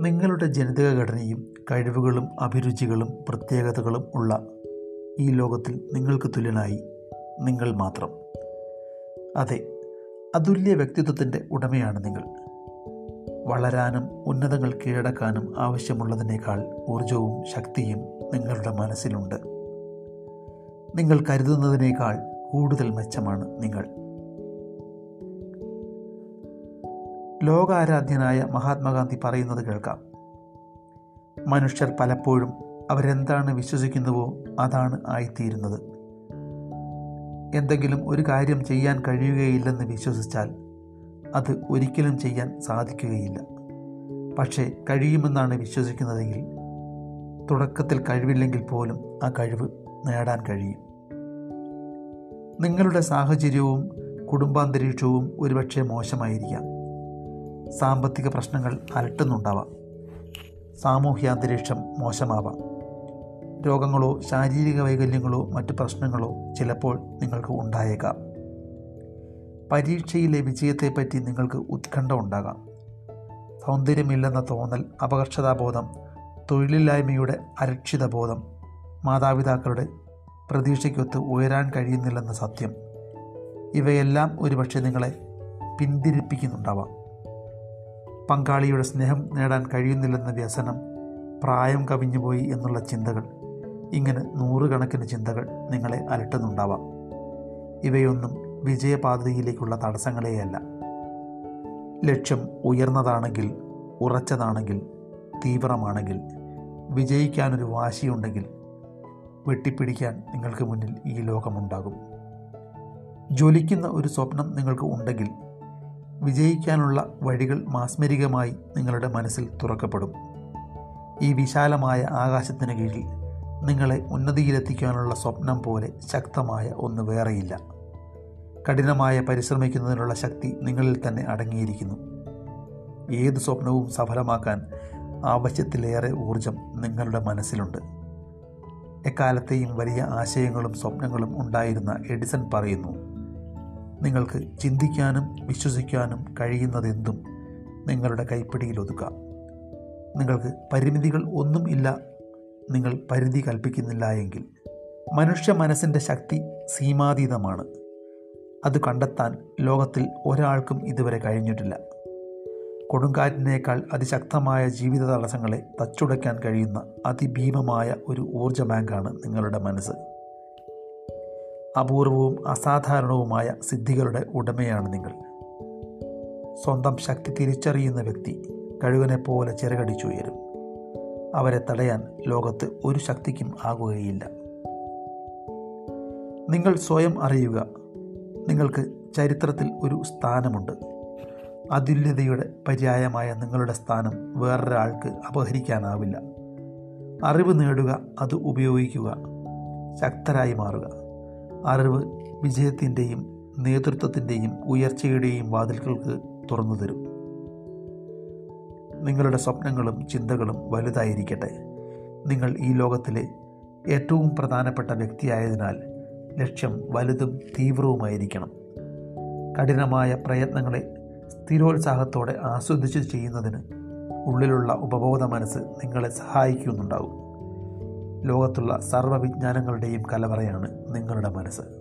നിങ്ങളുടെ ജനിതക ഘടനയും കഴിവുകളും അഭിരുചികളും പ്രത്യേകതകളും ഉള്ള ഈ ലോകത്തിൽ നിങ്ങൾക്ക് തുല്യനായി നിങ്ങൾ മാത്രം. അതെ അതുല്യ വ്യക്തിത്വത്തിന്റെ ഉടമയാണ് നിങ്ങൾ. വളരാനും ഉന്നതങ്ങൾ കീഴടക്കാനും ആവശ്യമുള്ളതിനേക്കാൾ ഊർജവും ശക്തിയും നിങ്ങളുടെ മനസ്സിലുണ്ട്. നിങ്ങൾ കരുതുന്നതിനേക്കാൾ കൂടുതൽ മെച്ചമാണ് നിങ്ങൾ. ലോകാരാധ്യനായ മഹാത്മാഗാന്ധി പറയുന്നത് കേൾക്കാം. മനുഷ്യർ പലപ്പോഴും അവരെന്താണ് വിശ്വസിക്കുന്നുവോ അതാണ് ആയിത്തീരുന്നത്. എന്തെങ്കിലും ഒരു കാര്യം ചെയ്യാൻ കഴിയുകയില്ലെന്ന് വിശ്വസിച്ചാൽ അത് ഒരിക്കലും ചെയ്യാൻ സാധിക്കുകയില്ല. പക്ഷേ കഴിയുമെന്നാണ് വിശ്വസിക്കുന്നതെങ്കിൽ തുടക്കത്തിൽ കഴിവില്ലെങ്കിൽ പോലും ആ കഴിവ് നേടാൻ കഴിയും. നിങ്ങളുടെ സാഹചര്യവും കുടുംബാന്തരീക്ഷവും ഒരുപക്ഷെ മോശമായിരിക്കാം. സാമ്പത്തിക പ്രശ്നങ്ങൾ അലട്ടുന്നുണ്ടാവാം. സാമൂഹ്യാന്തരീക്ഷം മോശമാവാം. രോഗങ്ങളോ ശാരീരിക വൈകല്യങ്ങളോ മറ്റു പ്രശ്നങ്ങളോ ചിലപ്പോൾ നിങ്ങൾക്ക് ഉണ്ടായേക്കാം. പരീക്ഷയിലെ വിജയത്തെപ്പറ്റി നിങ്ങൾക്ക് ഉത്കണ്ഠ ഉണ്ടാകാം. സൗന്ദര്യമില്ലെന്ന തോന്നൽ അപകർഷതാബോധം തൊഴിലില്ലായ്മയുടെ അരക്ഷിതബോധം മാതാപിതാക്കളുടെ പ്രതീക്ഷയ്ക്കൊത്ത് ഉയരാൻ കഴിയുന്നില്ലെന്ന സത്യം ഇവയെല്ലാം ഒരുപക്ഷെ നിങ്ങളെ പിന്തിരിപ്പിക്കുന്നുണ്ടാവാം. പങ്കാളിയുടെ സ്നേഹം നേടാൻ കഴിയുന്നില്ലെന്ന വ്യസനം പ്രായം കവിഞ്ഞുപോയി എന്നുള്ള ചിന്തകൾ. ഇങ്ങനെ നൂറുകണക്കിന് ചിന്തകൾ നിങ്ങളെ അലട്ടുന്നുണ്ടാവാം. ഇവയൊന്നും വിജയപാതയിലേക്കുള്ള തടസ്സങ്ങളെയല്ല. ലക്ഷ്യം ഉയർന്നതാണെങ്കിൽ ഉറച്ചതാണെങ്കിൽ തീവ്രമാണെങ്കിൽ വിജയിക്കാനൊരു വാശിയുണ്ടെങ്കിൽ വെട്ടിപ്പിടിക്കാൻ നിങ്ങൾക്ക് മുന്നിൽ ഈ ലോകമുണ്ടാകും. ജ്വലിക്കുന്ന ഒരു സ്വപ്നം നിങ്ങൾക്ക് ഉണ്ടെങ്കിൽ വിജയിക്കാനുള്ള വഴികൾ മാസ്മരികമായി നിങ്ങളുടെ മനസ്സിൽ തുറക്കപ്പെടും. ഈ വിശാലമായ ആകാശത്തിന് കീഴിൽ നിങ്ങളെ ഉന്നതിയിലെത്തിക്കാനുള്ള സ്വപ്നം പോലെ ശക്തമായ ഒന്ന് വേറെയില്ല. കഠിനമായ പരിശ്രമിക്കുന്നതിനുള്ള ശക്തി നിങ്ങളിൽ തന്നെ അടങ്ങിയിരിക്കുന്നു. ഏത് സ്വപ്നവും സഫലമാക്കാൻ ആവശ്യത്തിലേറെ ഊർജം നിങ്ങളുടെ മനസ്സിലുണ്ട്. എക്കാലത്തെയും വലിയ ആശയങ്ങളും സ്വപ്നങ്ങളും ഉണ്ടായിരുന്ന എഡിസൺ പറയുന്നു നിങ്ങൾക്ക് ചിന്തിക്കാനും വിശ്വസിക്കാനും കഴിയുന്നതെന്തും നിങ്ങളുടെ കൈപ്പിടിയിൽ ഒതുക്കാം നിങ്ങൾക്ക് പരിമിതികൾ ഒന്നും ഇല്ല. നിങ്ങൾ പരിധി കൽപ്പിക്കുന്നില്ല എങ്കിൽ മനുഷ്യ മനസ്സിന്റെ ശക്തി സീമാതീതമാണ്. അത് കണ്ടെത്താൻ ലോകത്തിൽ ഒരാൾക്കും ഇതുവരെ കഴിഞ്ഞിട്ടില്ല. കൊടുങ്കാറ്റിനേക്കാൾ അതിശക്തമായ ജീവിത തടസ്സങ്ങളെ തച്ചുടയ്ക്കാൻ കഴിയുന്ന അതിഭീമമായ ഒരു ഊർജ ബാങ്കാണ് നിങ്ങളുടെ മനസ്സ്. അപൂർവവും അസാധാരണവുമായ സിദ്ധികളുടെ ഉടമയാണ് നിങ്ങൾ. സ്വന്തം ശക്തി തിരിച്ചറിയുന്ന വ്യക്തി കഴുകനെ പോലെ ചിറകടിച്ചുയരും. അവരെ തടയാൻ ലോകത്ത് ഒരു ശക്തിക്കും ആകുകയില്ല. നിങ്ങൾ സ്വയം അറിയുക നിങ്ങൾക്ക് ചരിത്രത്തിൽ ഒരു സ്ഥാനമുണ്ട്. അതുല്യതയുടെ പര്യായമായ നിങ്ങളുടെ സ്ഥാനം വേറൊരാൾക്ക് അപഹരിക്കാനാവില്ല. അറിവ് നേടുക അത് ഉപയോഗിക്കുക ശക്തരായി മാറുക. അറിവ് വിജയത്തിന്റെയും നേതൃത്വത്തിന്റെയും ഉയർച്ചയുടെയും വാതിൽകൾക്ക് തുറന്നു തരും. നിങ്ങളുടെ സ്വപ്നങ്ങളും ചിന്തകളും വലുതായിരിക്കട്ടെ. നിങ്ങൾ ഈ ലോകത്തിലെ ഏറ്റവും പ്രധാനപ്പെട്ട വ്യക്തിയായതിനാൽ ലക്ഷ്യം വലുതും തീവ്രവുമായിരിക്കണം. കഠിനമായ പ്രയത്നങ്ങളെ സ്ഥിരോത്സാഹത്തോടെ ആസ്വദിച്ച് ചെയ്യുന്നതിന് ഉള്ളിലുള്ള ഉപബോധ മനസ്സ് നിങ്ങളെ സഹായിക്കുന്നുണ്ടാവും ലോകത്തുള്ള സർവവിജ്ഞാനങ്ങളുടെയും കലവറയാണ് നിങ്ങളുടെ മനസ്സ്.